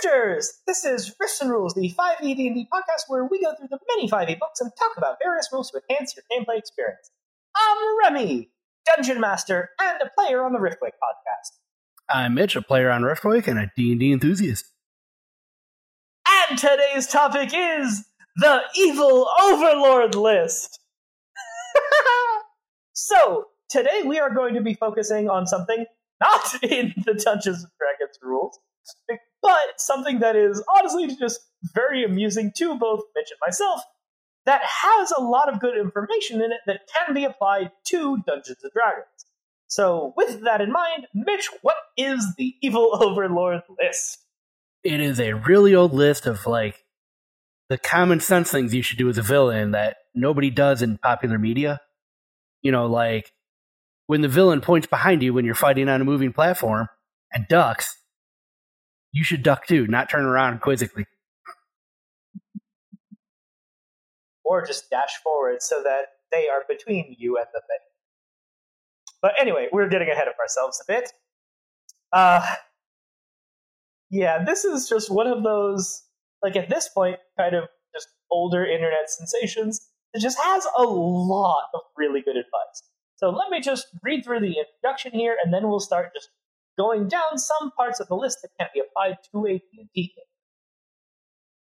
Good evening, Rifters! This is Rifts and Rules, the 5e D&D podcast where we go through the many 5e books and talk about various rules to enhance your gameplay experience. I'm Remy, Dungeon Master and a player on the Riftwake podcast. I'm Mitch, a player on Riftwake and a D&D enthusiast. And today's topic is the Evil Overlord list. so, today we are going to be focusing on something not in the Dungeons and Dragons rules, but something that is honestly just very amusing to both Mitch and myself that has a lot of good information in it that can be applied to Dungeons and Dragons. So, with that in mind, Mitch, what is the Evil Overlord list? It is a really old list of like the common sense things you should do as a villain that nobody does in popular media. You know, like when the villain points behind you when you're fighting on a moving platform and ducks, you should duck too, not turn around quizzically. Or just dash forward so that they are between you and the thing. But anyway, we're getting ahead of ourselves a bit. Uh, yeah, this is just one of those, like at this point, kind of just older internet sensations that just has a lot of really good advice. So let me just read through the introduction here, and then we'll start just going down some parts of the list that can't be applied to a game.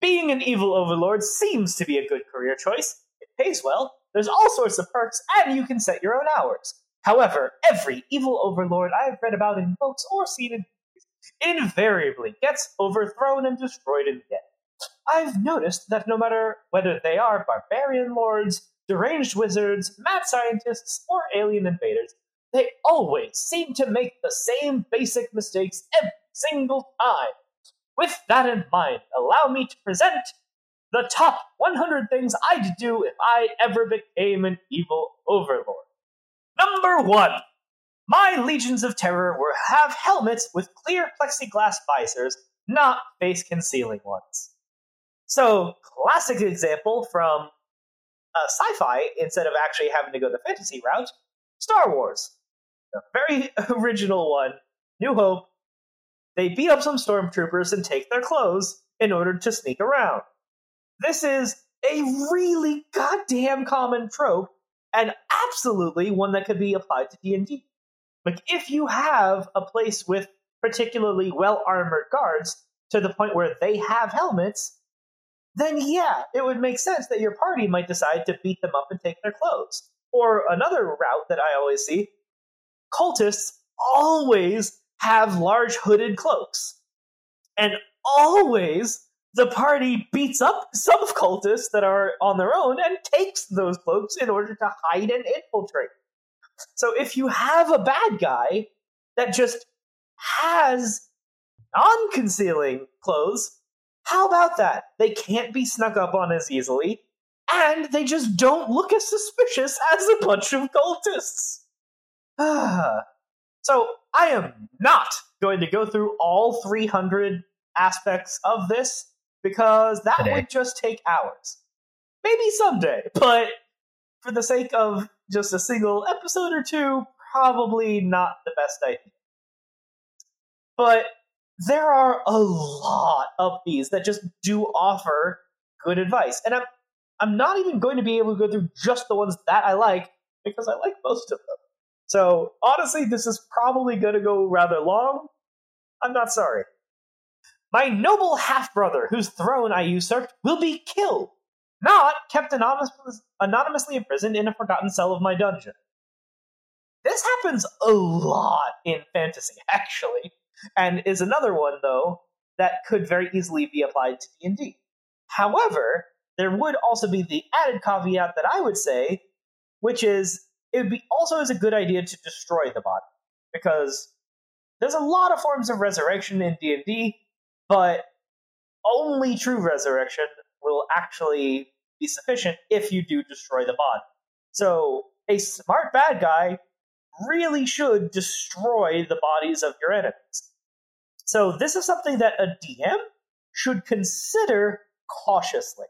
Being an evil overlord seems to be a good career choice. It pays well, there's all sorts of perks, and you can set your own hours. However, every evil overlord I have read about in books or seen in movies invariably gets overthrown and destroyed in the end. I've noticed that no matter whether they are barbarian lords, deranged wizards, mad scientists, or alien invaders, they always seem to make the same basic mistakes every single time. With that in mind, allow me to present the top 100 things I'd do if I ever became an evil overlord. Number one, my legions of terror were have helmets with clear plexiglass visors, not face concealing ones. So, classic example from uh, sci-fi instead of actually having to go the fantasy route. Star Wars, very original one, New Hope. They beat up some stormtroopers and take their clothes in order to sneak around. This is a really goddamn common trope and absolutely one that could be applied to D&D. Like if you have a place with particularly well armored guards to the point where they have helmets, then yeah, it would make sense that your party might decide to beat them up and take their clothes. Or another route that I always see cultists always have large hooded cloaks. And always the party beats up some cultists that are on their own and takes those cloaks in order to hide and infiltrate. So if you have a bad guy that just has non concealing clothes, how about that? They can't be snuck up on as easily, and they just don't look as suspicious as a bunch of cultists. so I am not going to go through all 300 aspects of this because that Today. would just take hours. Maybe someday, but for the sake of just a single episode or two, probably not the best idea. But there are a lot of these that just do offer good advice. And I'm I'm not even going to be able to go through just the ones that I like because I like most of them. So honestly, this is probably going to go rather long. I'm not sorry. My noble half brother, whose throne I usurped, will be killed, not kept anonymous, anonymously imprisoned in a forgotten cell of my dungeon. This happens a lot in fantasy, actually, and is another one though that could very easily be applied to D&D. However, there would also be the added caveat that I would say, which is it would be also is a good idea to destroy the body because there's a lot of forms of resurrection in D&D but only true resurrection will actually be sufficient if you do destroy the body. So a smart bad guy really should destroy the bodies of your enemies. So this is something that a DM should consider cautiously.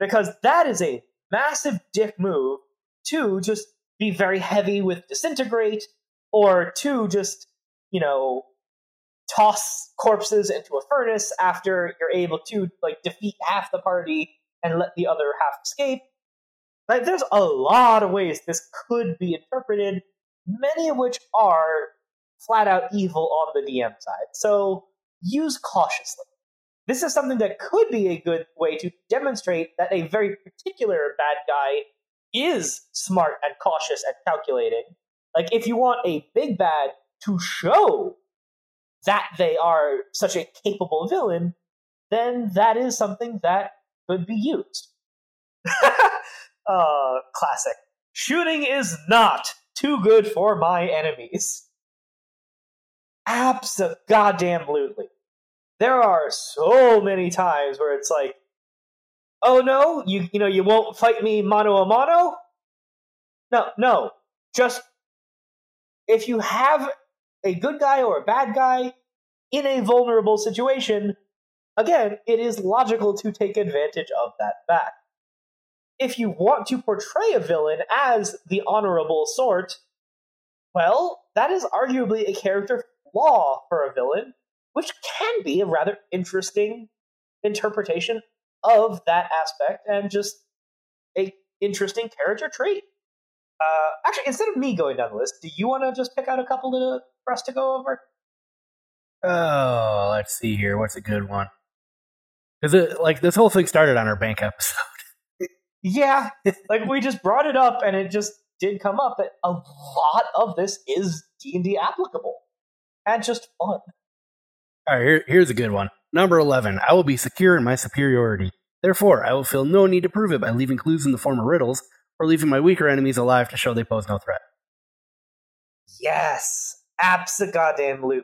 Because that is a massive dick move to just be very heavy with disintegrate or to just, you know, toss corpses into a furnace after you're able to like defeat half the party and let the other half escape. Like there's a lot of ways this could be interpreted, many of which are flat out evil on the DM side. So use cautiously. This is something that could be a good way to demonstrate that a very particular bad guy is smart and cautious and calculating. Like, if you want a big bad to show that they are such a capable villain, then that is something that could be used. uh, classic. Shooting is not too good for my enemies. Absolutely. There are so many times where it's like, oh no, you you know you won't fight me mano a mano. No, no, just if you have a good guy or a bad guy in a vulnerable situation, again, it is logical to take advantage of that fact. If you want to portray a villain as the honorable sort, well, that is arguably a character flaw for a villain, which can be a rather interesting interpretation of that aspect and just a interesting character trait. Uh, actually, instead of me going down the list, do you want to just pick out a couple to, for us to go over? Oh, let's see here. What's a good one? Because it like this whole thing started on our bank episode. yeah, like we just brought it up, and it just did come up that a lot of this is D and D applicable and just fun. All right, here, here's a good one. Number 11. I will be secure in my superiority. Therefore, I will feel no need to prove it by leaving clues in the form of riddles or leaving my weaker enemies alive to show they pose no threat. Yes, absolutely.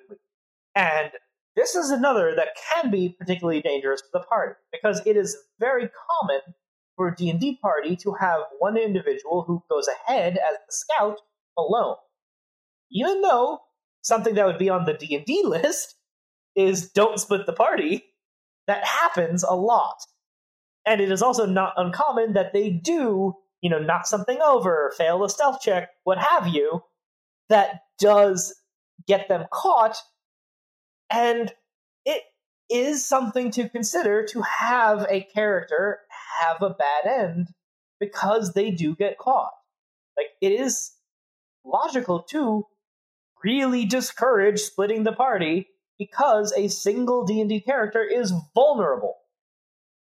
And this is another that can be particularly dangerous for the party because it is very common for a D&D party to have one individual who goes ahead as the scout alone. Even though something that would be on the D&D list is don't split the party, that happens a lot. And it is also not uncommon that they do, you know, knock something over, fail a stealth check, what have you, that does get them caught. And it is something to consider to have a character have a bad end because they do get caught. Like, it is logical to really discourage splitting the party because a single D&D character is vulnerable.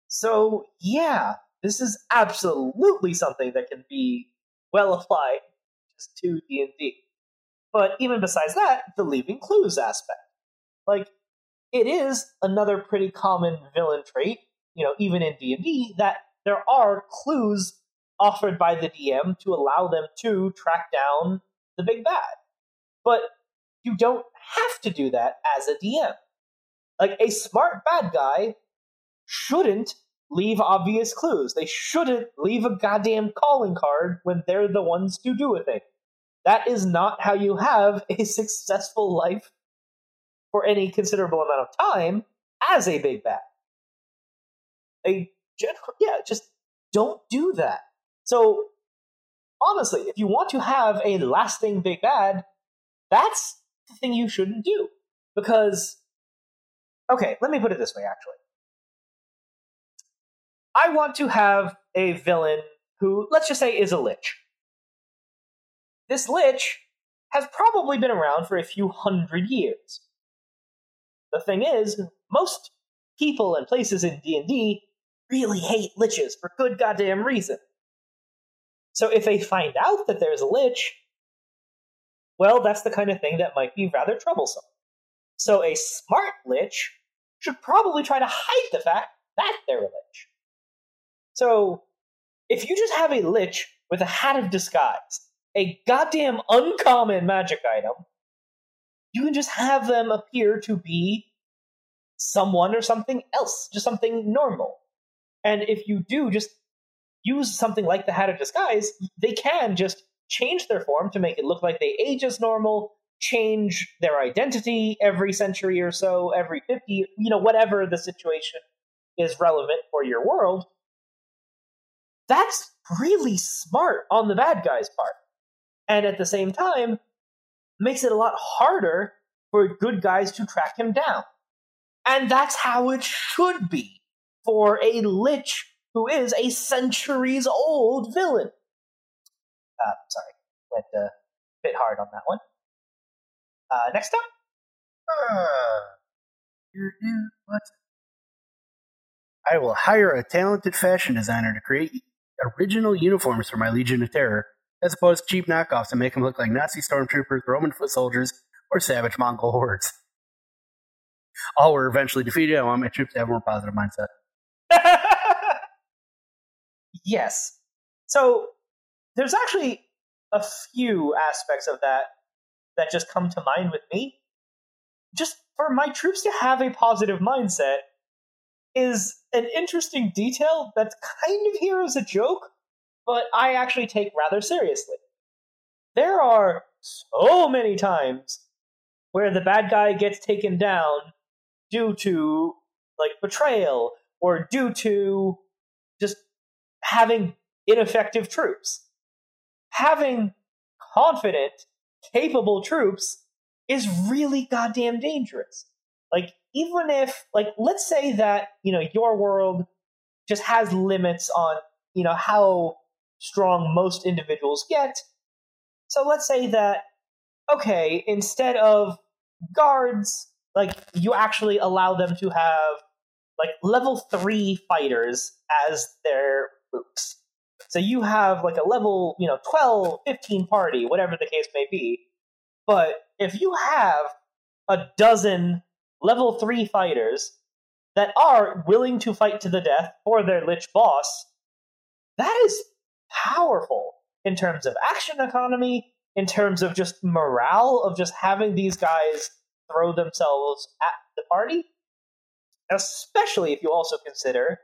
So, yeah, this is absolutely something that can be well applied just to D&D. But even besides that, the leaving clues aspect. Like it is another pretty common villain trait, you know, even in D&D that there are clues offered by the DM to allow them to track down the big bad. But you don't have to do that as a DM. Like a smart bad guy shouldn't leave obvious clues. They shouldn't leave a goddamn calling card when they're the ones to do a thing. That is not how you have a successful life for any considerable amount of time as a big bad. A general, yeah, just don't do that. So honestly, if you want to have a lasting big bad, that's the thing you shouldn't do. Because, okay, let me put it this way actually. I want to have a villain who, let's just say, is a lich. This lich has probably been around for a few hundred years. The thing is, most people and places in D&D really hate liches for good goddamn reason. So if they find out that there's a lich, well, that's the kind of thing that might be rather troublesome. So a smart lich should probably try to hide the fact that they're a lich. So if you just have a lich with a hat of disguise, a goddamn uncommon magic item, you can just have them appear to be someone or something else, just something normal. And if you do just use something like the Hat of Disguise, they can just change their form to make it look like they age as normal, change their identity every century or so, every 50, you know, whatever the situation is relevant for your world. That's really smart on the bad guy's part. And at the same time, makes it a lot harder for good guys to track him down. And that's how it should be for a lich who is a centuries old villain. Uh, sorry, went a bit hard on that one. Uh, next up. Uh, what? I will hire a talented fashion designer to create original uniforms for my Legion of Terror, as opposed to cheap knockoffs that make them look like Nazi stormtroopers, Roman foot soldiers, or savage Mongol hordes. All were eventually defeated. I want my troops to have a more positive mindset. yes. So there's actually a few aspects of that that just come to mind with me. Just for my troops to have a positive mindset is an interesting detail that's kind of here as a joke, but I actually take rather seriously. There are so many times where the bad guy gets taken down due to like betrayal or due to just having ineffective troops. Having confident, capable troops is really goddamn dangerous. Like, even if, like, let's say that, you know, your world just has limits on, you know, how strong most individuals get. So let's say that, okay, instead of guards, like, you actually allow them to have, like, level three fighters as their mooks. So you have like a level, you know, 12, 15 party, whatever the case may be. But if you have a dozen level 3 fighters that are willing to fight to the death for their lich boss, that is powerful in terms of action economy, in terms of just morale of just having these guys throw themselves at the party. Especially if you also consider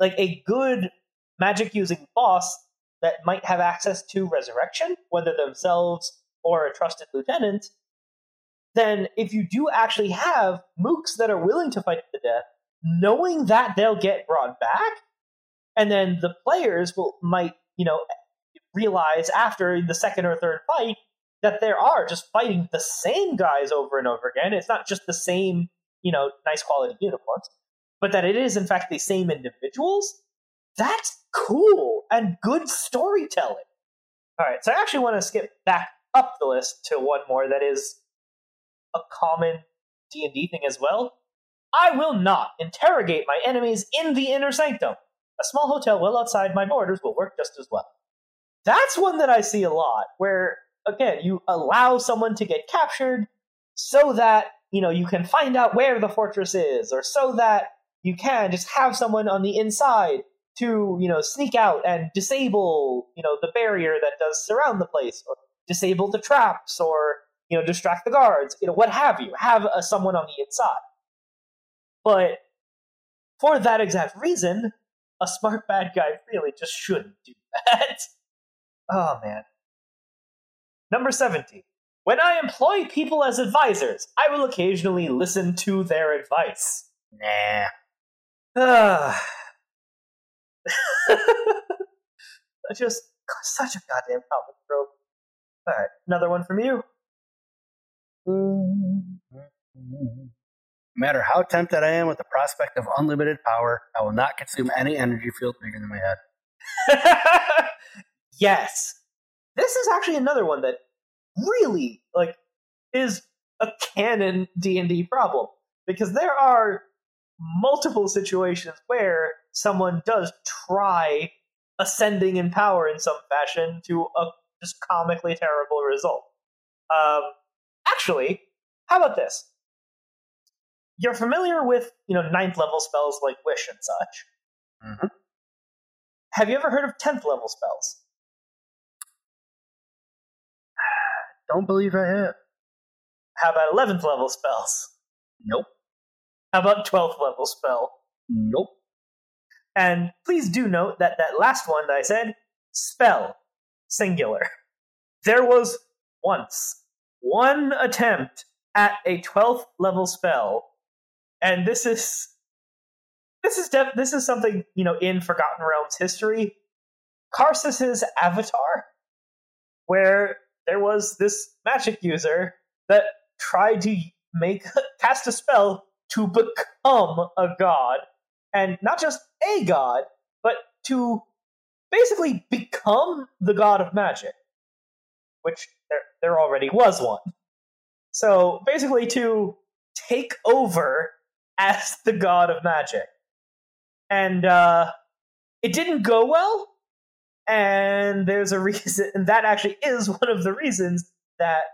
like a good magic using boss that might have access to resurrection, whether themselves or a trusted lieutenant, then if you do actually have mooks that are willing to fight to the death, knowing that they'll get brought back, and then the players will might, you know, realize after the second or third fight that there are just fighting the same guys over and over again. It's not just the same, you know, nice quality uniforms, but that it is in fact the same individuals that's cool and good storytelling. All right, so I actually want to skip back up the list to one more that is a common D&D thing as well. I will not interrogate my enemies in the inner sanctum. A small hotel well outside my borders will work just as well. That's one that I see a lot where again, you allow someone to get captured so that, you know, you can find out where the fortress is or so that you can just have someone on the inside to you know sneak out and disable you know the barrier that does surround the place or disable the traps or you know distract the guards you know what have you. Have a, someone on the inside. But for that exact reason a smart bad guy really just shouldn't do that. Oh man. Number 70 when i employ people as advisors i will occasionally listen to their advice. Nah ah. Ah just such a goddamn comic trope. All right, another one from you. No matter how tempted I am with the prospect of unlimited power, I will not consume any energy field bigger than my head. yes, this is actually another one that really like is a canon D and D problem because there are multiple situations where someone does try ascending in power in some fashion to a just comically terrible result. Um, actually, how about this? You're familiar with you know ninth level spells like Wish and such. Mm-hmm. Have you ever heard of tenth level spells? Don't believe I have. How about eleventh level spells? Nope. How about 12th level spell? Nope. And please do note that that last one that I said, spell, singular. There was once one attempt at a 12th level spell, and this is this is def- this is something you know in Forgotten Realms history. Karsus's avatar, where there was this magic user that tried to make cast a spell to become a god, and not just a god, but to basically become the god of magic, which there there already was one. So basically, to take over as the god of magic, and uh, it didn't go well. And there's a reason, and that actually is one of the reasons that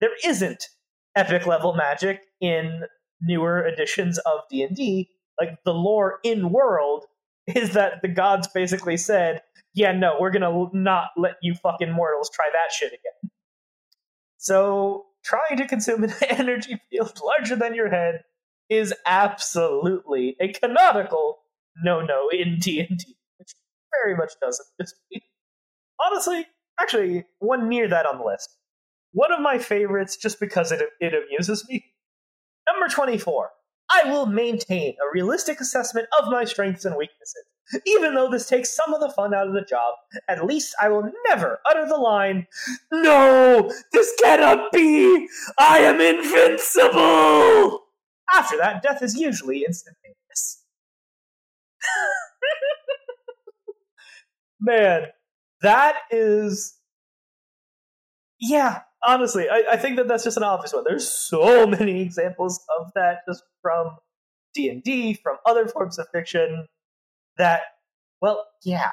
there isn't epic level magic in newer editions of D&D. Like the lore in world is that the gods basically said, "Yeah, no, we're going to not let you fucking mortals try that shit again." So, trying to consume an energy field larger than your head is absolutely a canonical no-no in D&D, which very much doesn't Honestly, actually, one near that on the list. One of my favorites, just because it, it amuses me. Number 24. I will maintain a realistic assessment of my strengths and weaknesses. Even though this takes some of the fun out of the job, at least I will never utter the line, No, this cannot be! I am invincible! After that, death is usually instantaneous. Man, that is. Yeah, honestly, I, I think that that's just an obvious one. There's so many examples of that just from D and D, from other forms of fiction. That, well, yeah.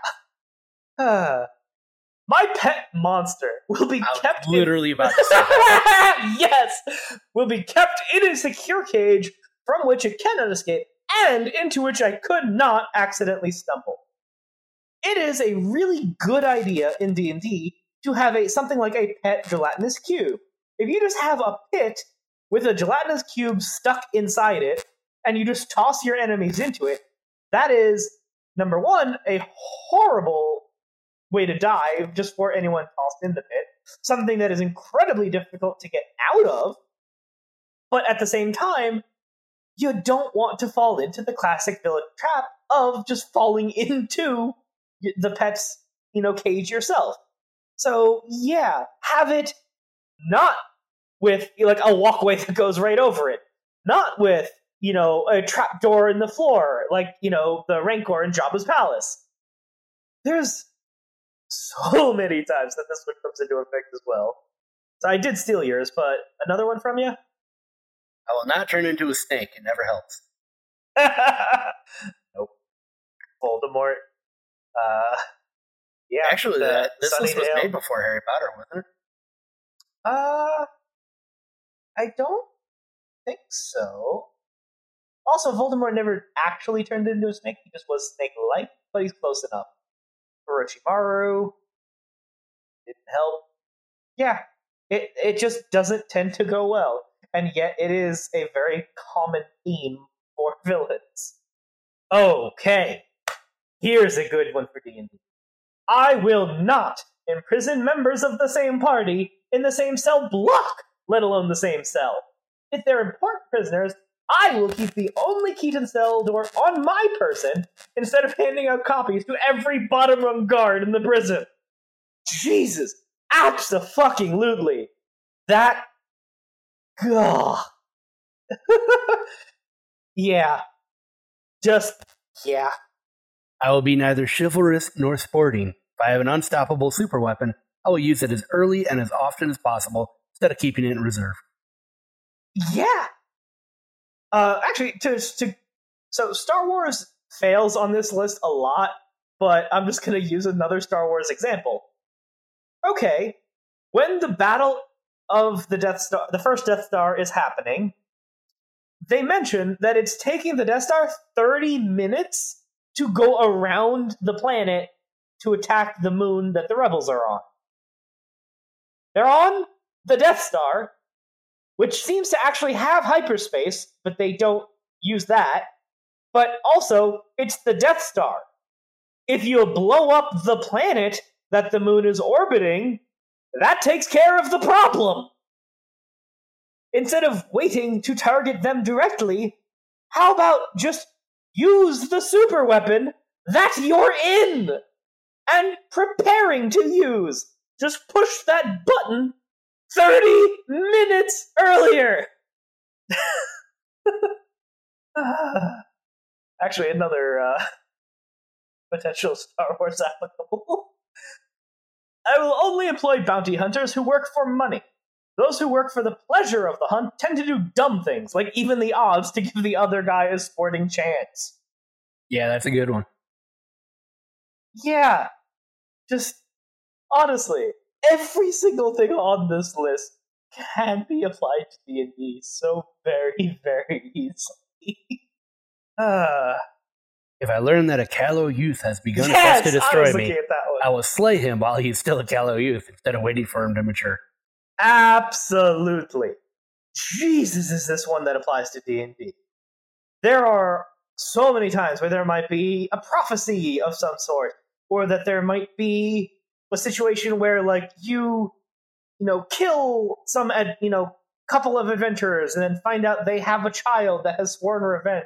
Uh, my pet monster will be I kept literally in... about to say yes, will be kept in a secure cage from which it cannot escape, and into which I could not accidentally stumble. It is a really good idea in D and D to have a something like a pet gelatinous cube. If you just have a pit with a gelatinous cube stuck inside it, and you just toss your enemies into it, that is number one a horrible way to die just for anyone tossed in the pit. Something that is incredibly difficult to get out of, but at the same time, you don't want to fall into the classic villain trap of just falling into the pet's, you know, cage yourself. So yeah, have it not with like a walkway that goes right over it, not with you know a trap door in the floor like you know the Rancor in Jabba's palace. There's so many times that this one comes into effect as well. So I did steal yours, but another one from you. I will not turn into a snake. It never helps. nope. Voldemort. Uh, yeah. Actually, that, this list was made before Harry Potter, wasn't it? Uh, I don't think so. Also, Voldemort never actually turned into a snake. He just was snake-like, but he's close enough. Orochimaru didn't help. Yeah, it it just doesn't tend to go well, and yet it is a very common theme for villains. Okay, here's a good one for D&D. I will not imprison members of the same party in the same cell block, let alone the same cell. If they're important prisoners, I will keep the only key to the cell door on my person instead of handing out copies to every bottom rung guard in the prison. Jesus, absolutely. That, gah. yeah, just yeah. I will be neither chivalrous nor sporting. If I have an unstoppable super weapon, I will use it as early and as often as possible instead of keeping it in reserve. Yeah. Uh, actually, to to so Star Wars fails on this list a lot, but I'm just going to use another Star Wars example. Okay, when the battle of the Death Star, the first Death Star, is happening, they mention that it's taking the Death Star 30 minutes to go around the planet to attack the moon that the rebels are on. They're on the Death Star, which seems to actually have hyperspace, but they don't use that. But also, it's the Death Star. If you blow up the planet that the moon is orbiting, that takes care of the problem. Instead of waiting to target them directly, how about just use the super weapon that you're in and preparing to use? Just push that button 30 minutes earlier. Actually, another uh, potential Star Wars applicable. I will only employ bounty hunters who work for money. Those who work for the pleasure of the hunt tend to do dumb things, like even the odds to give the other guy a sporting chance. Yeah, that's a good one. Yeah, just honestly, every single thing on this list can be applied to D&D so very, very easily. uh, If I learn that a callow youth has begun yes, to destroy me. I will slay him while he's still a callow youth instead of waiting for him to mature. Absolutely. Jesus, is this one that applies to D&D. There are so many times where there might be a prophecy of some sort, or that there might be a situation where, like, you, you know, kill some, you know, couple of adventurers and then find out they have a child that has sworn revenge.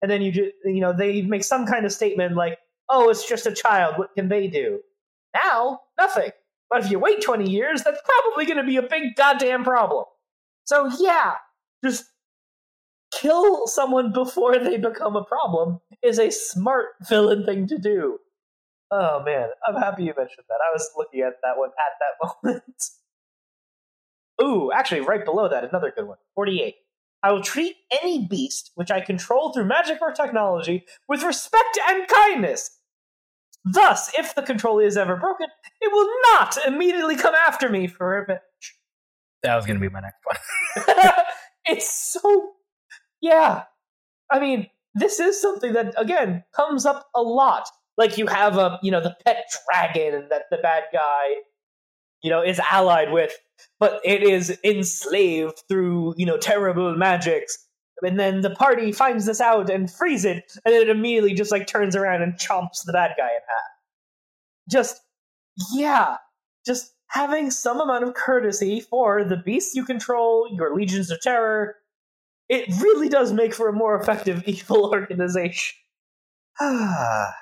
And then you just, you know, they make some kind of statement like, oh, it's just a child, what can they do? Now, nothing. But if you wait 20 years, that's probably going to be a big goddamn problem. So, yeah, just kill someone before they become a problem is a smart villain thing to do. Oh man, I'm happy you mentioned that. I was looking at that one at that moment. Ooh, actually, right below that, another good one 48. I will treat any beast which I control through magic or technology with respect and kindness. Thus, if the control is ever broken, it will not immediately come after me for revenge. That was going to be my next one. it's so yeah i mean this is something that again comes up a lot like you have a you know the pet dragon that the bad guy you know is allied with but it is enslaved through you know terrible magics and then the party finds this out and frees it and then it immediately just like turns around and chomps the bad guy in half just yeah just having some amount of courtesy for the beasts you control, your legions of terror, it really does make for a more effective evil organization. Ah.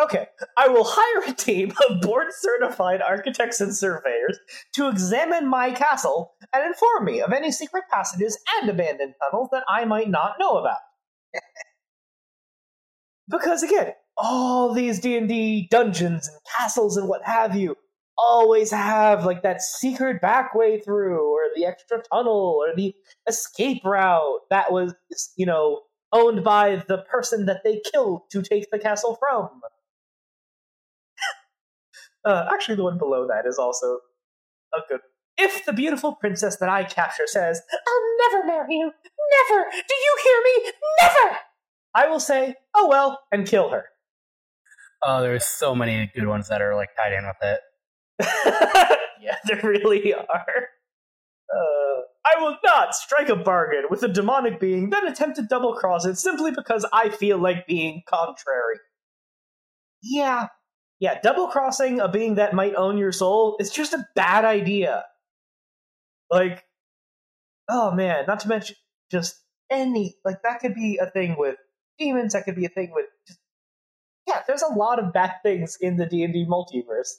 Okay, I will hire a team of board certified architects and surveyors to examine my castle and inform me of any secret passages and abandoned tunnels that I might not know about. because again, all these D&D dungeons and castles and what have you always have like that secret back way through or the extra tunnel or the escape route that was you know owned by the person that they killed to take the castle from uh, actually the one below that is also a good if the beautiful princess that i capture says i'll never marry you never do you hear me never i will say oh well and kill her Oh, there's so many good ones that are like tied in with it. yeah, there really are. Uh, I will not strike a bargain with a demonic being, then attempt to double cross it simply because I feel like being contrary. Yeah. Yeah, double crossing a being that might own your soul is just a bad idea. Like, oh man, not to mention just any, like, that could be a thing with demons, that could be a thing with just, yeah, there's a lot of bad things in the D&D multiverse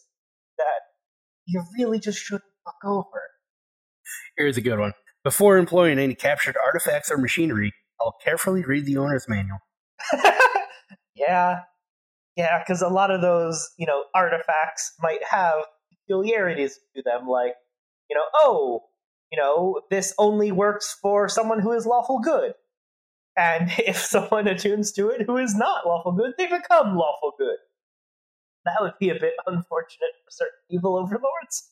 that you really just shouldn't fuck over. Here's a good one. Before employing any captured artifacts or machinery, I'll carefully read the owner's manual. yeah, yeah, because a lot of those, you know, artifacts might have peculiarities to them, like, you know, oh, you know, this only works for someone who is lawful good. And if someone attunes to it who is not lawful good, they become lawful good. That would be a bit unfortunate for certain evil overlords.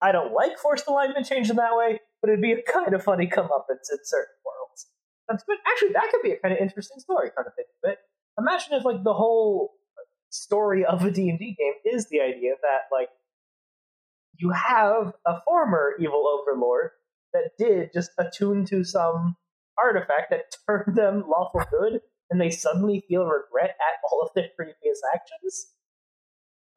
I don't like forced alignment change in that way, but it'd be a kind of funny comeuppance in certain worlds. But actually, that could be a kind of interesting story, kind of think of it. Imagine if, like, the whole story of a D&D game is the idea that, like, you have a former evil overlord that did just attune to some artifact that turned them lawful good, and they suddenly feel regret at all of their previous actions.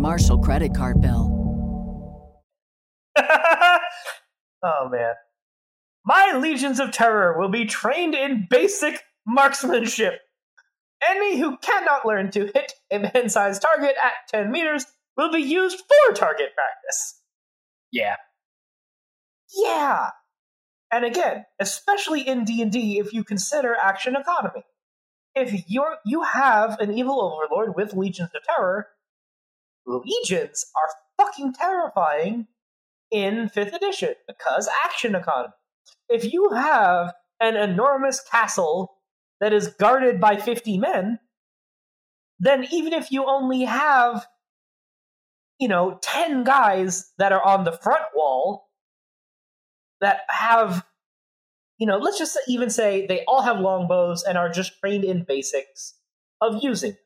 Marshall credit card bill. oh man. My legions of terror will be trained in basic marksmanship. Any who cannot learn to hit a man-sized target at 10 meters will be used for target practice. Yeah. Yeah. And again, especially in D&D if you consider action economy. If you're you have an evil overlord with legions of terror, legions are fucking terrifying in 5th edition because action economy. If you have an enormous castle that is guarded by 50 men, then even if you only have, you know, 10 guys that are on the front wall that have, you know, let's just even say they all have longbows and are just trained in basics of using.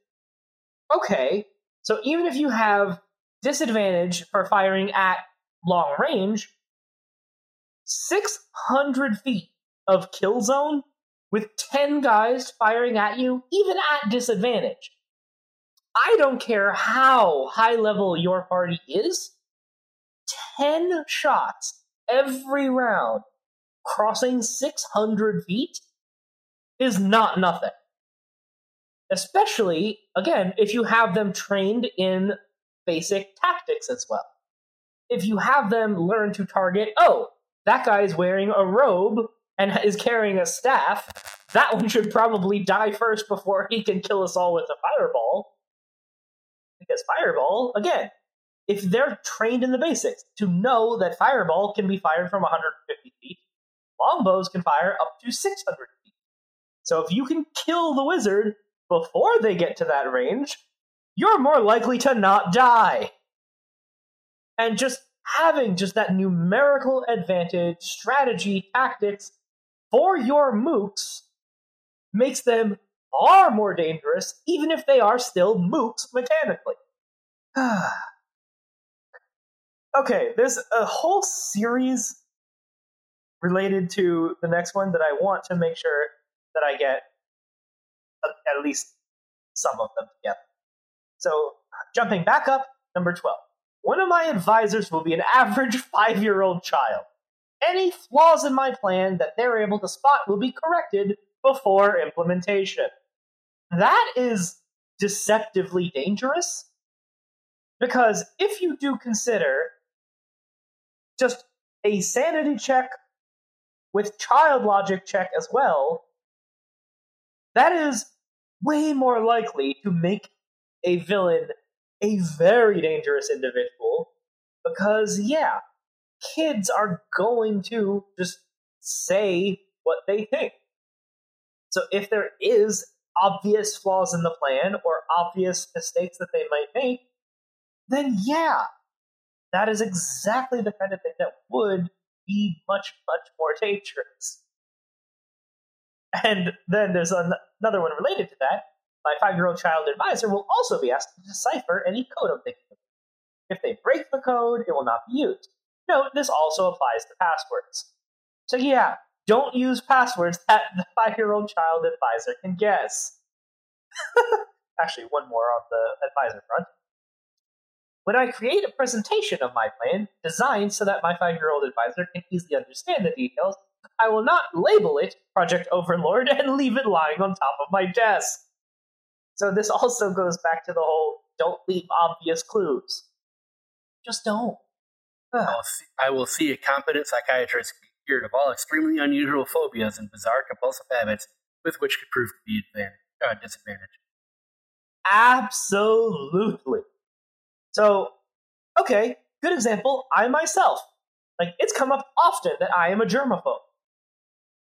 Okay, so even if you have disadvantage for firing at long range, 600 feet of kill zone with 10 guys firing at you, even at disadvantage. I don't care how high level your party is, 10 shots every round crossing 600 feet is not nothing. Especially, again, if you have them trained in basic tactics as well if you have them learn to target, oh, that guy is wearing a robe and is carrying a staff, that one should probably die first before he can kill us all with a fireball. Because fireball, again, if they're trained in the basics to know that fireball can be fired from 150 feet, longbows can fire up to 600 feet. So if you can kill the wizard before they get to that range, you're more likely to not die and just having just that numerical advantage, strategy, tactics for your mooks makes them far more dangerous, even if they are still mooks mechanically. okay, there's a whole series related to the next one that I want to make sure that I get at least some of them together. So, jumping back up, number 12. One of my advisors will be an average five year old child. Any flaws in my plan that they're able to spot will be corrected before implementation. That is deceptively dangerous because if you do consider just a sanity check with child logic check as well, that is way more likely to make a villain a very dangerous individual because, yeah, kids are going to just say what they think. So if there is obvious flaws in the plan or obvious mistakes that they might make, then yeah, that is exactly the kind of thing that would be much, much more dangerous. And then there's an- another one related to that, my five year old child advisor will also be asked to decipher any code I'm thinking of If they break the code, it will not be used. Note this also applies to passwords. So, yeah, don't use passwords that the five year old child advisor can guess. Actually, one more on the advisor front. When I create a presentation of my plan, designed so that my five year old advisor can easily understand the details, I will not label it Project Overlord and leave it lying on top of my desk. So this also goes back to the whole don't leave obvious clues. Just don't. I will, see, I will see a competent psychiatrist cured of all extremely unusual phobias and bizarre compulsive habits with which could prove to be advantage, uh, disadvantage. Absolutely. So, okay, good example. I myself, like, it's come up often that I am a germaphobe.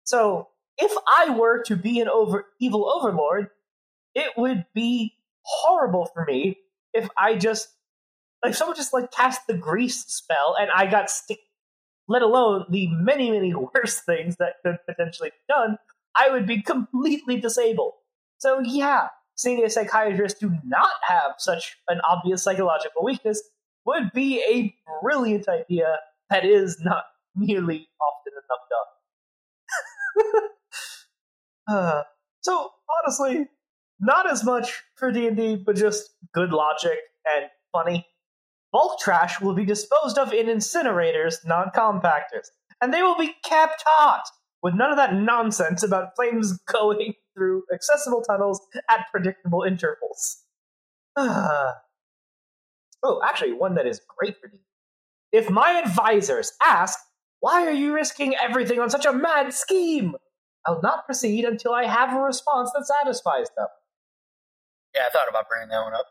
So, if I were to be an over evil overlord, it would be horrible for me if I just like someone just like cast the grease spell and I got stick let alone the many, many worse things that could potentially be done, I would be completely disabled. So yeah, seeing a psychiatrist do not have such an obvious psychological weakness would be a brilliant idea that is not nearly often enough done. uh, so honestly, not as much for D&D, but just good logic and funny. Bulk trash will be disposed of in incinerators, not compactors, and they will be kept hot with none of that nonsense about flames going through accessible tunnels at predictable intervals. oh, actually, one that is great for me. If my advisors ask, why are you risking everything on such a mad scheme? I'll not proceed until I have a response that satisfies them. Yeah, I thought about bringing that one up.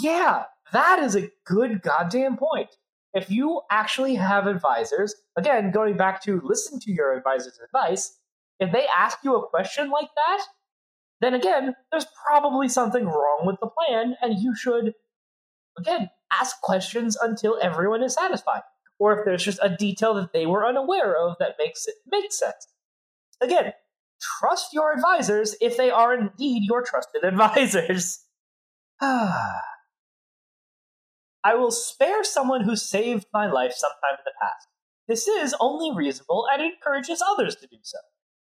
Yeah, that is a good goddamn point. If you actually have advisors, again, going back to listen to your advisor's advice, if they ask you a question like that, then again, there's probably something wrong with the plan, and you should, again, ask questions until everyone is satisfied. Or if there's just a detail that they were unaware of that makes it make sense. Again, trust your advisors if they are indeed your trusted advisors. I will spare someone who saved my life sometime in the past. This is only reasonable and encourages others to do so.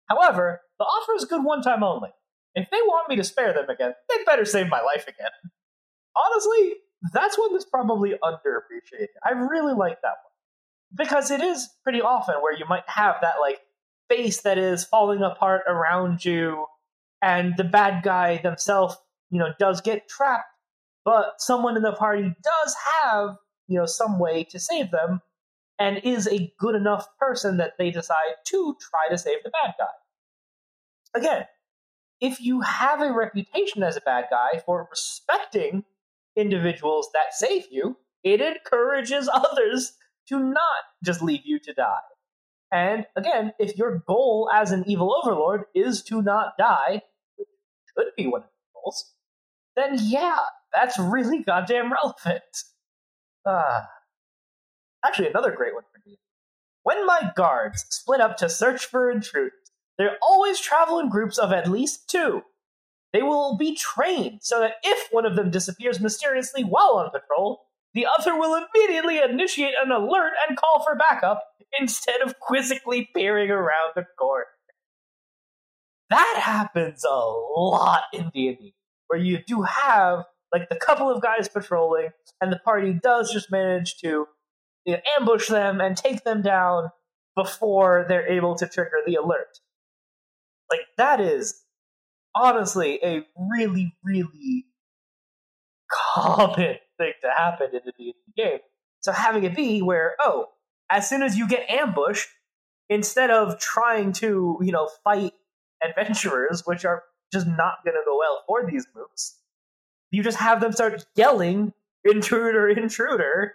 However, the offer is good one time only. If they want me to spare them again, they better save my life again. Honestly, that's one that's probably underappreciated. I really like that one. Because it is pretty often where you might have that, like, face that is falling apart around you, and the bad guy themselves, you know, does get trapped, but someone in the party does have, you know, some way to save them, and is a good enough person that they decide to try to save the bad guy. Again, if you have a reputation as a bad guy for respecting individuals that save you, it encourages others to not just leave you to die. And again, if your goal as an evil overlord is to not die, which should be one of your goals, then yeah, that's really goddamn relevant. Ah. Actually, another great one for me. When my guards split up to search for intruders, they always travel in groups of at least two. They will be trained so that if one of them disappears mysteriously while on patrol, the other will immediately initiate an alert and call for backup instead of quizzically peering around the corner. That happens a lot in D&D, where you do have like the couple of guys patrolling, and the party does just manage to you know, ambush them and take them down before they're able to trigger the alert. Like that is honestly a really, really common thing to happen in the D&D game. So having it be where, oh, as soon as you get ambushed, instead of trying to, you know, fight adventurers, which are just not going to go well for these groups, you just have them start yelling, intruder, intruder.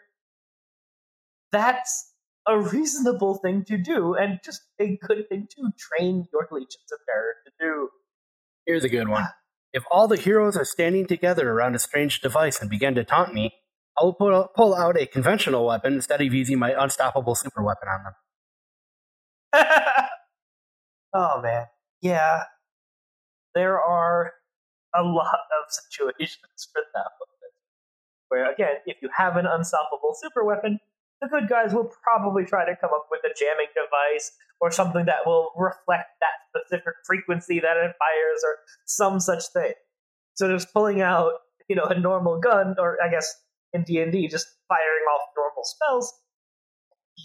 That's a reasonable thing to do, and just a good thing to train your legions of terror to do. Here's a good one. If all the heroes are standing together around a strange device and begin to taunt me, I will pull out, pull out a conventional weapon instead of using my unstoppable super weapon on them. oh man, yeah. There are a lot of situations for that weapon. Where again, if you have an unstoppable super weapon, the good guys will probably try to come up with a jamming device or something that will reflect that specific frequency that it fires or some such thing. So just pulling out, you know, a normal gun, or I guess in D and D, just firing off normal spells.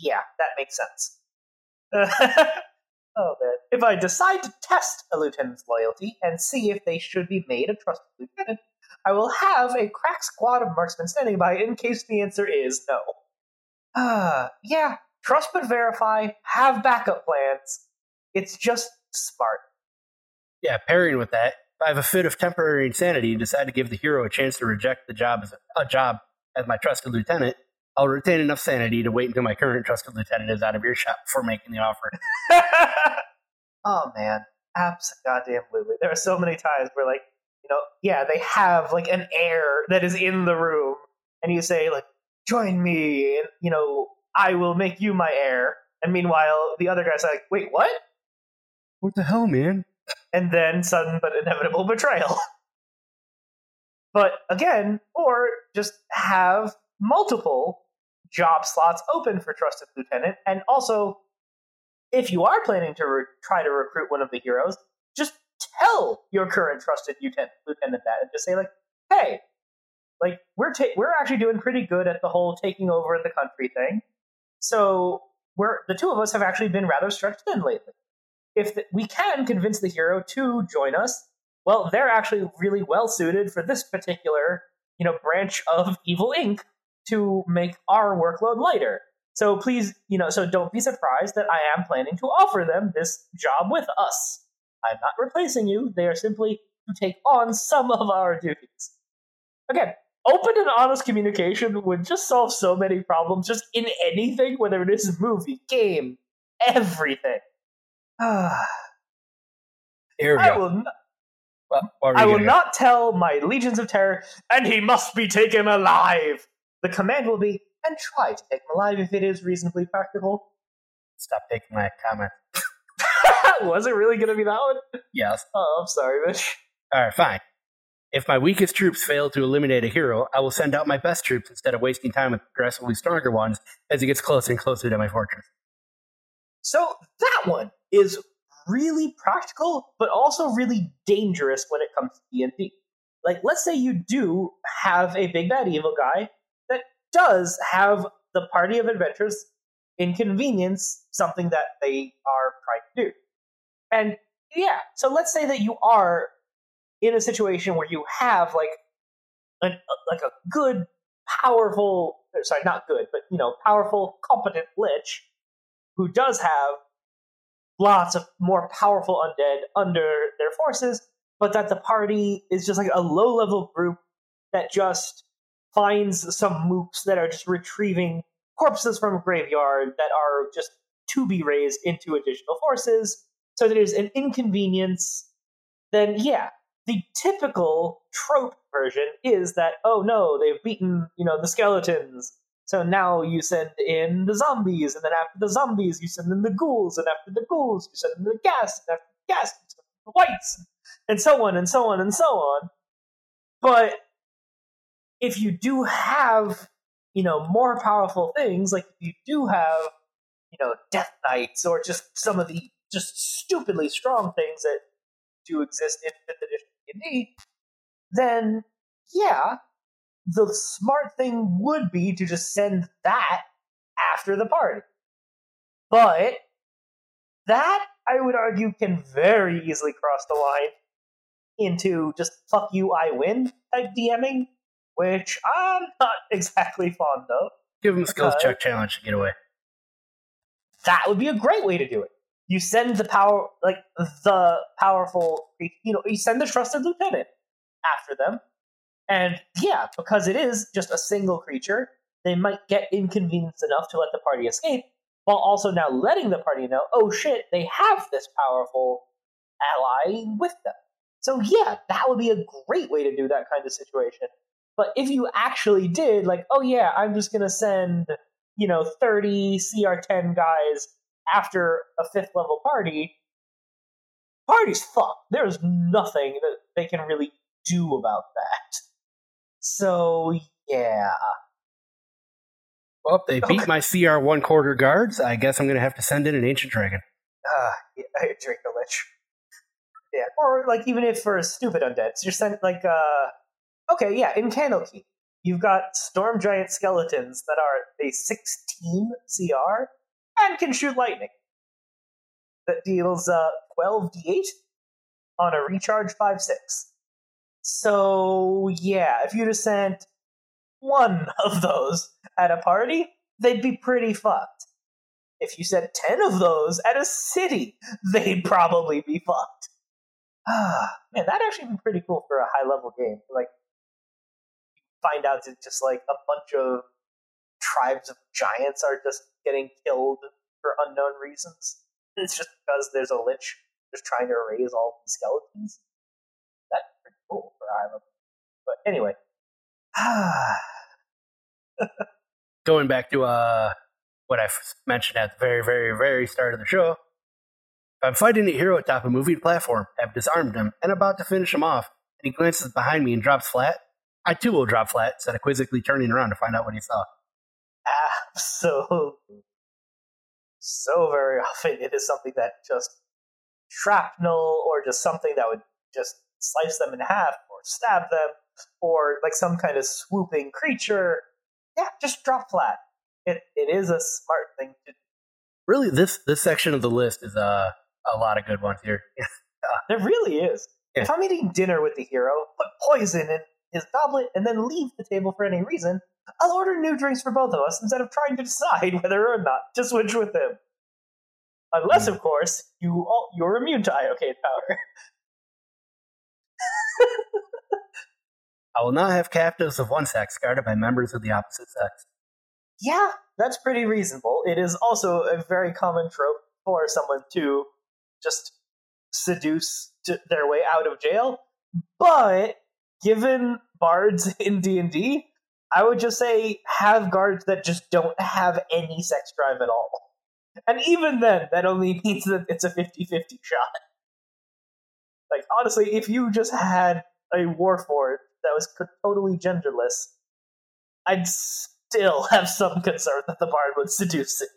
Yeah, that makes sense. oh man! If I decide to test a lieutenant's loyalty and see if they should be made a trusted lieutenant, I will have a crack squad of marksmen standing by in case the answer is no. Uh, yeah, trust but verify, have backup plans. It's just smart. Yeah, pairing with that, if I have a fit of temporary insanity and decide to give the hero a chance to reject the job as a, a job as my trusted lieutenant, I'll retain enough sanity to wait until my current trusted lieutenant is out of earshot before making the offer. oh man, Absolutely. There are so many times where, like, you know, yeah, they have like an heir that is in the room, and you say, like, join me, and, you know, I will make you my heir. And meanwhile, the other guy's are like, wait, what? What the hell, man? And then sudden but inevitable betrayal. but again, or just have multiple job slots open for trusted lieutenant, and also if you are planning to re- try to recruit one of the heroes, just tell your current trusted lieutenant, lieutenant that and just say like, "Hey, like we're ta- we're actually doing pretty good at the whole taking over the country thing. So we're the two of us have actually been rather stretched thin lately. If the, we can convince the hero to join us, well, they're actually really well suited for this particular you know branch of Evil Inc. to make our workload lighter. So please, you know, so don't be surprised that I am planning to offer them this job with us. I'm not replacing you. They are simply to take on some of our duties. Again, open and honest communication would just solve so many problems, just in anything, whether it is a movie, game, everything. Here we I go. will, n- Well, I will not tell my legions of terror, and he must be taken alive. The command will be, and try to take him alive if it is reasonably practical. Stop taking my comment. Was it really going to be that one? Yes. Oh, I'm sorry, Mitch. All right, fine. If my weakest troops fail to eliminate a hero, I will send out my best troops instead of wasting time with progressively stronger ones as it gets closer and closer to my fortress. So that one is really practical, but also really dangerous when it comes to D&D. Like, let's say you do have a big bad evil guy that does have the party of adventurers inconvenience something that they are trying to do. And yeah, so let's say that you are in a situation where you have like an uh, like a good, powerful uh, sorry, not good, but you know, powerful, competent lich who does have lots of more powerful undead under their forces, but that the party is just like a low level group that just finds some mooks that are just retrieving corpses from a graveyard that are just to be raised into additional forces. So there's an inconvenience. Then, yeah, the typical trope version is that, oh no, they've beaten, you know, the skeletons. So now you send in the zombies, and then after the zombies, you send in the ghouls, and after the ghouls, you send in the ghasts, and after the ghasts, you send in the wights, and so on and so on and so on. But if you do have, you know, more powerful things, like if you do have, you know, death knights or just some of the just stupidly strong things that do exist in fifth edition D&D, then yeah, the smart thing would be to just send that after the party. But that, I would argue, can very easily cross the line into just fuck you, I win type DMing, which I'm not exactly fond of. Give them a skills check challenge to get away. That would be a great way to do it. You send the power, like the powerful, you know, you send the trusted lieutenant after them. And yeah, because it is just a single creature, they might get inconvenienced enough to let the party escape, while also now letting the party know, oh shit, they have this powerful ally with them. So yeah, that would be a great way to do that kind of situation. But if you actually did, like, oh yeah, I'm just gonna send, you know, 30 CR10 guys after a fifth level party, party's fucked. There's nothing that they can really do about that. So yeah. Well, they beat my CR one quarter guards. I guess I'm going to have to send in an ancient dragon. Ah, yeah, Dracolich. Yeah, or like even if for stupid undeads, you're sent like uh okay, yeah, in Candlekeep, you've got storm giant skeletons that are a 16 CR and can shoot lightning. That deals uh 12d8 on a recharge 5 6. So yeah, if you'd have sent one of those at a party, they'd be pretty fucked. If you sent 10 of those at a city, they'd probably be fucked. Ah, man, that'd actually be pretty cool for a high level game. Like, find out that just like a bunch of tribes of giants are just getting killed for unknown reasons. It's just because there's a lich just trying to erase all the skeletons. That's pretty cool for Island. But anyway. Going back to uh, what I mentioned at the very, very, very start of the show. If I'm fighting a hero atop a moving platform, have disarmed him, and about to finish him off, and he glances behind me and drops flat, I too will drop flat instead of quizzically turning around to find out what he saw. Absolutely. So very often it is something that just shrapnel or just something that would just slice them in half or stab them or like some kind of swooping creature. Yeah, just drop flat. It it is a smart thing to do. Really, this this section of the list is uh, a lot of good ones here. There really is. Yeah. If I'm eating dinner with the hero, put poison in his goblet and then leave the table for any reason, I'll order new drinks for both of us instead of trying to decide whether or not to switch with him. Unless, hmm. of course, you all, you're immune to iocane powder. I will not have captives of one sex guarded by members of the opposite sex. yeah, that's pretty reasonable. It is also a very common trope for someone to just seduce to their way out of jail. But given bards in D&D, I would just say have guards that just don't have any sex drive at all. And even then, that only means that it's a 50-50 shot. Like, honestly, if you just had a warforged that was totally genderless, I'd still have some concern that the bard would seduce it.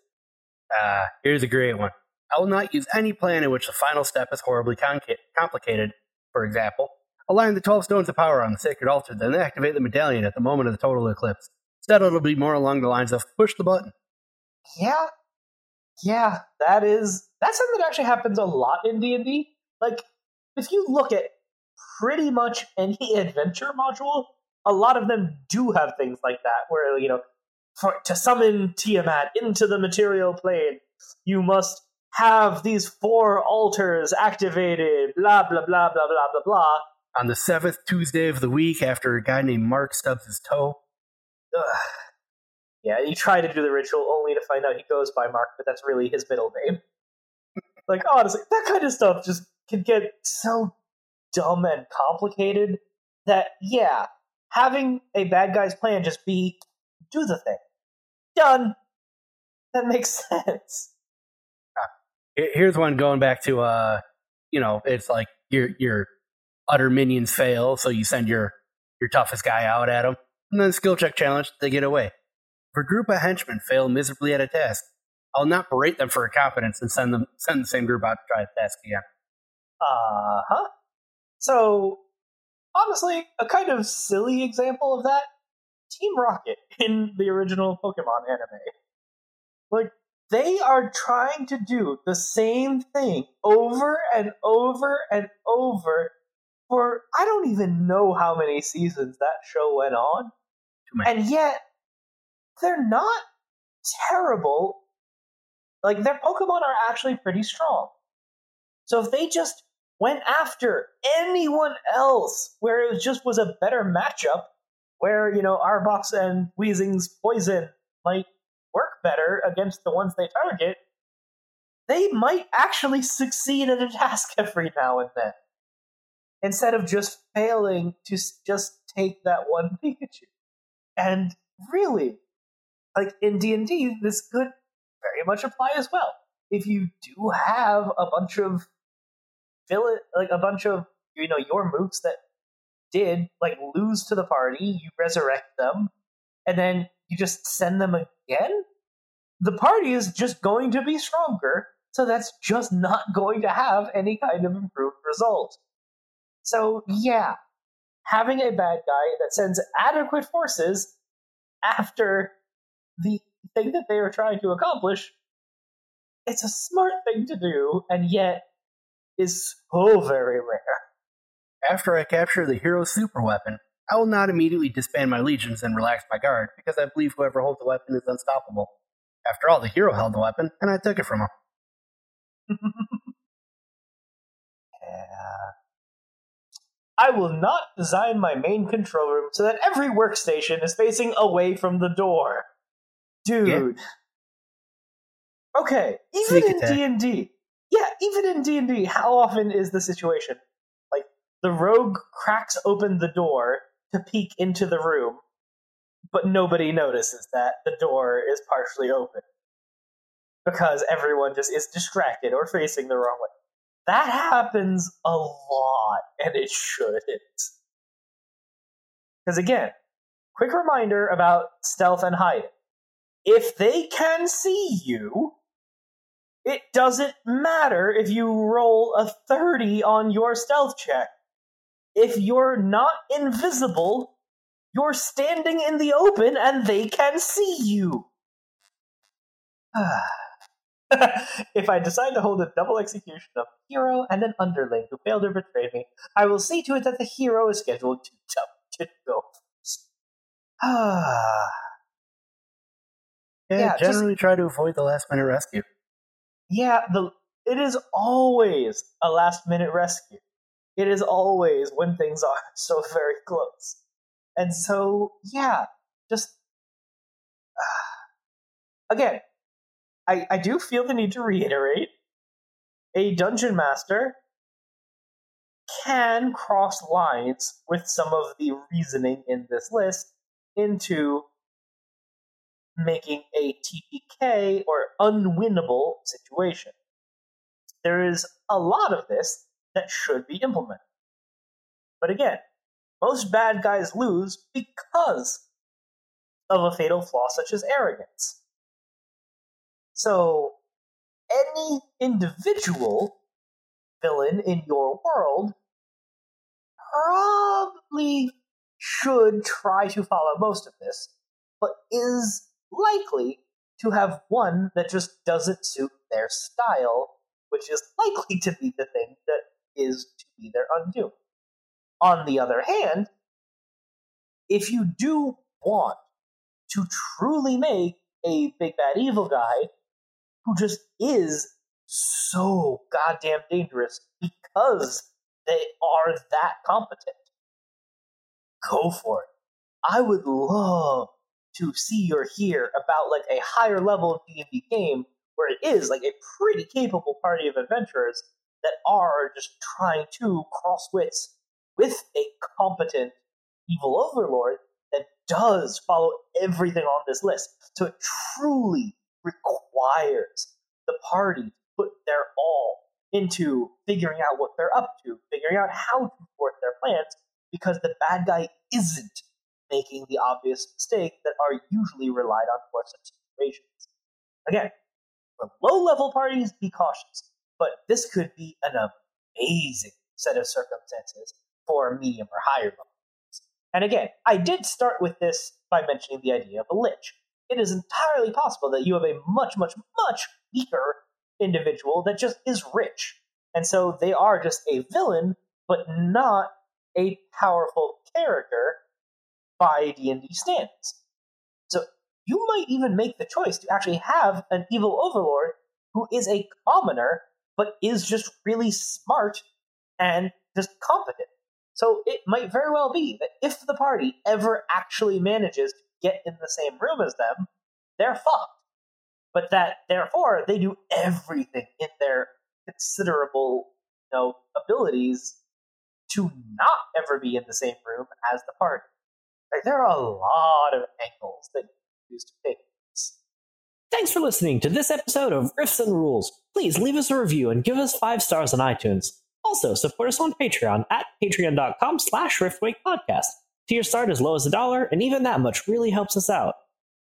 Uh, here's a great one. I will not use any plan in which the final step is horribly conca- complicated. For example, align the 12 stones of power on the sacred altar, then activate the medallion at the moment of the total eclipse. Instead, it'll be more along the lines of push the button. Yeah, yeah, that is that's something that actually happens a lot in D and D. Like, if you look at pretty much any adventure module, a lot of them do have things like that, where you know, for to summon Tiamat into the material plane, you must have these four altars activated. Blah blah blah blah blah blah blah. On the seventh Tuesday of the week, after a guy named Mark stubs his toe, Ugh. Yeah, you try to do the ritual only to find out he goes by Mark, but that's really his middle name. like, honestly, that kind of stuff just can get so dumb and complicated that, yeah, having a bad guy's plan just be do the thing. Done. That makes sense. Here's one going back to uh you know it's like your your utter minions fail so you send your your toughest guy out at them and then skill check challenge they get away if a group of henchmen fail miserably at a task i'll not berate them for incompetence and send them send the same group out to try the task again Uh huh. So, honestly, a kind of silly example of that Team Rocket in the original Pokemon anime. Like, they are trying to do the same thing over and over and over for I don't even know how many seasons that show went on. And yet, they're not terrible. Like, their Pokemon are actually pretty strong. So if they just went after anyone else where it just was a better matchup, where, you know, Arbok and Weezing's poison might work better against the ones they target, they might actually succeed at a task every now and then. Instead of just failing to just take that one Pikachu. And really, like in D&D, this could very much apply as well. If you do have a bunch of villain, like a bunch of you know your mooks that did like lose to the party, you resurrect them, and then you just send them again. The party is just going to be stronger, so that's just not going to have any kind of improved result. So yeah, having a bad guy that sends adequate forces after the thing that they are trying to accomplish, it's a smart thing to do, and yet is so very rare. after i capture the hero's super weapon i will not immediately disband my legions and relax my guard because i believe whoever holds the weapon is unstoppable after all the hero held the weapon and i took it from him Yeah. I will not design my main control room so that every workstation is facing away from the door. Dude. Okay, even Sneak in. D&D, yeah, even in D and D, how often is the situation like the rogue cracks open the door to peek into the room, but nobody notices that the door is partially open because everyone just is distracted or facing the wrong way. That happens a lot, and it shouldn't. Because again, quick reminder about stealth and hiding. If they can see you, it doesn't matter if you roll a 30 on your stealth check. If you're not invisible, you're standing in the open and they can see you. if I decide to hold a double execution of a hero and an underling who failed or betrayed me, I will see to it that the hero is scheduled to, jump to go first. Ah. Yeah, Yeah, just- generally try to avoid the last minute rescue. Yeah, the it is always a last minute rescue. It is always when things are so very close. And so, yeah, just again, I, I do feel the need to reiterate a dungeon master can cross lines with some of the reasoning in this list into making a TPK or unwinnable situation. There is a lot of this that should be implemented. But again, most bad guys lose because of a fatal flaw such as arrogance. So, any individual villain in your world probably should try to follow most of this, but is likely to have one that just doesn't suit their style, which is likely to be the thing that is to be their undoing. On the other hand, if you do want to truly make a big bad evil guy who just is so goddamn dangerous because they are that competent, go for it. I would love to see or hear about like a higher level D&D game where it is like a pretty capable party of adventurers that are just trying to cross wits with a competent evil overlord that does follow everything on this list. So it truly requires the party to put their all into figuring out what they're up to, figuring out how to thwart their plans, because the bad guy isn't making the obvious mistake that are usually relied on for such situations. Again, for low level parties, be cautious, but this could be an amazing set of circumstances for medium or higher level. And again, I did start with this by mentioning the idea of a lich. It is entirely possible that you have a much, much, much weaker individual that just is rich. And so they are just a villain, but not a powerful character by D&D standards. So you might even make the choice to actually have an evil overlord who is a commoner, but is just really smart and just competent. So it might very well be that if the party ever actually manages to get in the same room as them, they're fucked. But that therefore they do everything in their considerable, you know, abilities to not ever be in the same room as the party. Like there are a lot of angles that you use to take. Thanks for listening to this episode of Riffs and Rules. Please leave us a review and give us five stars on iTunes. Also, support us on Patreon at patreon.com slash riftwake Tier start as low as a dollar, and even that much really helps us out.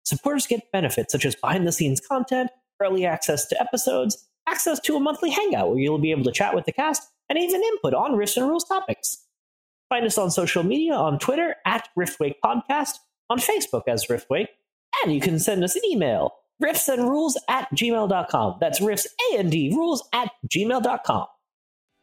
Supporters get benefits such as behind the scenes content, early access to episodes, access to a monthly hangout where you'll be able to chat with the cast, and even input on Riffs and Rules topics. Find us on social media on Twitter at Riftwake Podcast, on Facebook as Riftwake, and you can send us an email, riffsandrules at gmail.com. That's riffs and rules at gmail.com.